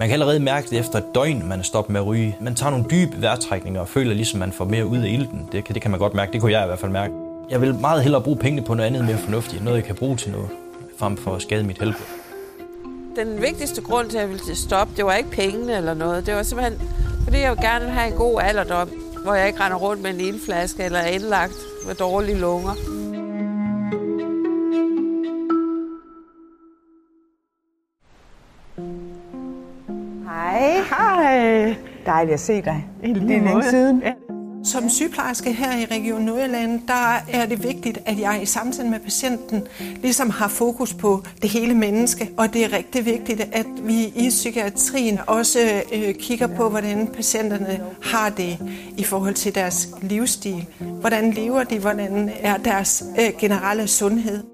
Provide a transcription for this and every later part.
Man kan allerede mærke det efter et døgn, man er stoppet med at ryge. Man tager nogle dybe vejrtrækninger og føler ligesom, man får mere ud af ilten. Det, kan, det kan man godt mærke. Det kunne jeg i hvert fald mærke. Jeg vil meget hellere bruge pengene på noget andet mere fornuftigt. Noget, jeg kan bruge til noget, frem for at skade mit helbred. Den vigtigste grund til, at jeg ville stoppe, det var ikke pengene eller noget. Det var simpelthen, fordi jeg gerne vil have en god alderdom, hvor jeg ikke render rundt med en ildflaske eller er indlagt med dårlige lunger. Dejligt at se dig. Det er længe siden. Som sygeplejerske her i Region Nordjylland, der er det vigtigt, at jeg i samtale med patienten ligesom har fokus på det hele menneske. Og det er rigtig vigtigt, at vi i psykiatrien også øh, kigger på, hvordan patienterne har det i forhold til deres livsstil. Hvordan lever de? Hvordan er deres øh, generelle sundhed?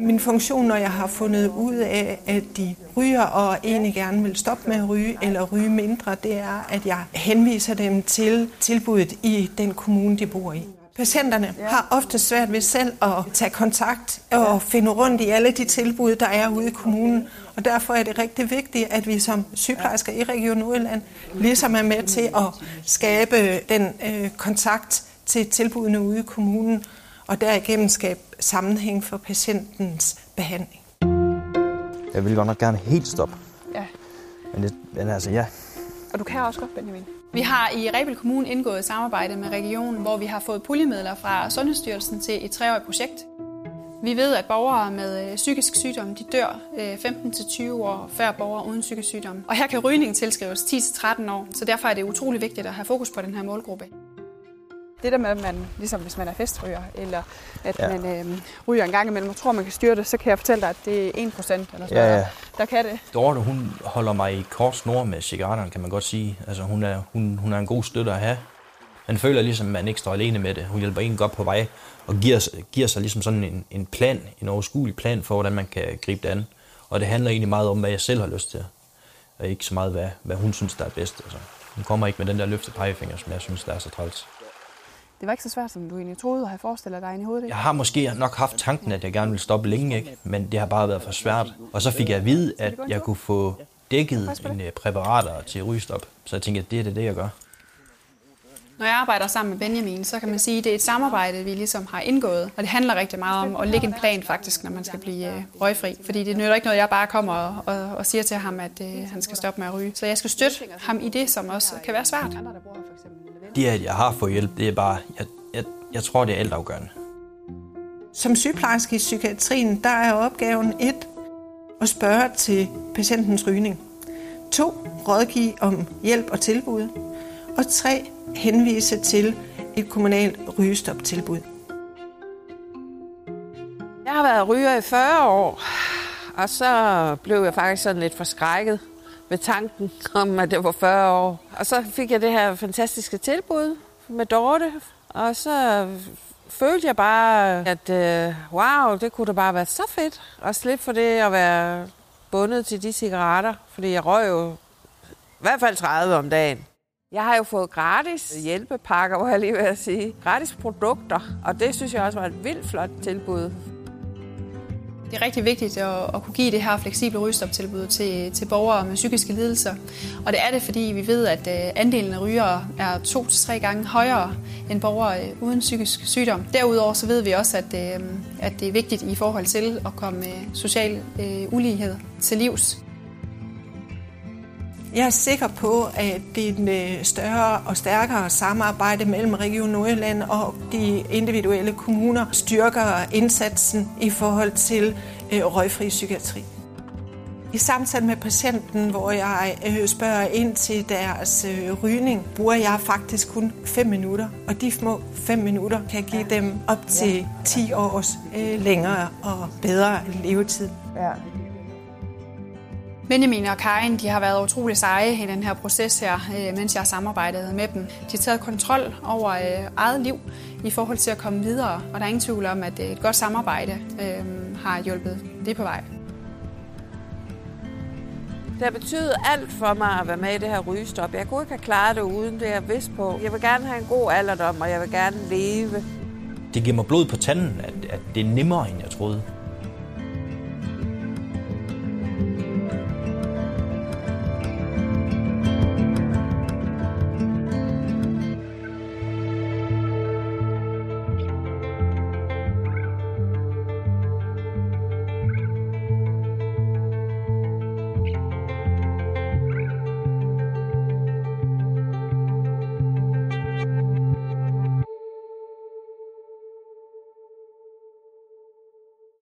Min funktion, når jeg har fundet ud af, at de ryger og egentlig gerne vil stoppe med at ryge eller ryge mindre, det er, at jeg henviser dem til tilbuddet i den kommune, de bor i. Patienterne har ofte svært ved selv at tage kontakt og finde rundt i alle de tilbud, der er ude i kommunen. Og derfor er det rigtig vigtigt, at vi som sygeplejersker i Region Nordjylland ligesom er med til at skabe den øh, kontakt til tilbudene ude i kommunen, og derigennem skabe sammenhæng for patientens behandling. Jeg vil godt nok gerne helt stoppe. Ja. Men, det, men altså, ja. Og du kan også godt, Benjamin. Vi har i Rebel Kommune indgået et samarbejde med regionen, hvor vi har fået puljemidler fra Sundhedsstyrelsen til et treårigt projekt. Vi ved, at borgere med psykisk sygdom de dør 15-20 år før borgere uden psykisk sygdom. Og her kan rygning tilskrives 10-13 år, så derfor er det utrolig vigtigt at have fokus på den her målgruppe. Det der med, at man, ligesom hvis man er festryger, eller at ja. man øh, ryger en gang imellem og tror, man kan styre det, så kan jeg fortælle dig, at det er 1% eller sådan ja, ja. der kan det. Dorte, hun holder mig i kort snor med cigaretterne, kan man godt sige. Altså, hun er, hun, hun er en god støtte at have. Man føler ligesom, at man ikke står alene med det. Hun hjælper en godt på vej, og giver, giver sig ligesom sådan en, en plan, en overskuelig plan for, hvordan man kan gribe det an. Og det handler egentlig meget om, hvad jeg selv har lyst til, og ikke så meget, hvad, hvad hun synes, der er bedst. Altså, hun kommer ikke med den der løfte pegefinger, som jeg synes, der er så træls. Det var ikke så svært, som du egentlig troede at have forestillet dig i hovedet, ikke? Jeg har måske nok haft tanken, at jeg gerne ville stoppe længe, ikke? men det har bare været for svært. Og så fik jeg at vide, at jeg kunne få dækket en præparater til rygestop. Så jeg tænkte, at det er det, det, jeg gør. Når jeg arbejder sammen med Benjamin, så kan man sige, at det er et samarbejde, vi ligesom har indgået. Og det handler rigtig meget om at lægge en plan faktisk, når man skal blive øh, røgfri. Fordi det nytter ikke noget, jeg bare kommer og, og, og siger til ham, at øh, han skal stoppe med at ryge. Så jeg skal støtte ham i det, som også kan være svært. Det, at jeg har fået hjælp, det er bare, jeg, jeg, jeg tror, det er altafgørende. Som sygeplejerske i psykiatrien, der er opgaven et at spørge til patientens rygning. To, rådgive om hjælp og tilbud. Og tre, henvise til et kommunalt rygestoptilbud. Jeg har været ryger i 40 år, og så blev jeg faktisk sådan lidt forskrækket med tanken om, at det var 40 år. Og så fik jeg det her fantastiske tilbud med Dorte, og så følte jeg bare, at øh, wow, det kunne da bare være så fedt at slippe for det at være bundet til de cigaretter, fordi jeg røg jo i hvert fald 30 om dagen. Jeg har jo fået gratis hjælpepakker, hvor jeg lige vil sige. Gratis produkter, og det synes jeg også var et vildt flot tilbud. Det er rigtig vigtigt at, at kunne give det her fleksible rygestoptilbud til, til borgere med psykiske lidelser. Og det er det, fordi vi ved, at øh, andelen af rygere er to til tre gange højere end borgere øh, uden psykisk sygdom. Derudover så ved vi også, at, øh, at det er vigtigt i forhold til at komme social ulighed til livs. Jeg er sikker på, at det større og stærkere samarbejde mellem Region Nordjylland og de individuelle kommuner styrker indsatsen i forhold til øh, røgfri psykiatri. I samtale med patienten, hvor jeg øh, spørger ind til deres øh, rygning, bruger jeg faktisk kun 5 minutter. Og de små 5 minutter kan give dem op til 10 års længere og bedre levetid. Ja. Benjamin og Karin de har været utrolig seje i den her proces her, øh, mens jeg har samarbejdet med dem. De har taget kontrol over øh, eget liv i forhold til at komme videre, og der er ingen tvivl om, at et godt samarbejde øh, har hjulpet det på vej. Det har betydet alt for mig at være med i det her rygestop. Jeg kunne ikke have klaret det uden det, jeg vidste på. Jeg vil gerne have en god alderdom, og jeg vil gerne leve. Det giver mig blod på tanden, at, at det er nemmere, end jeg troede.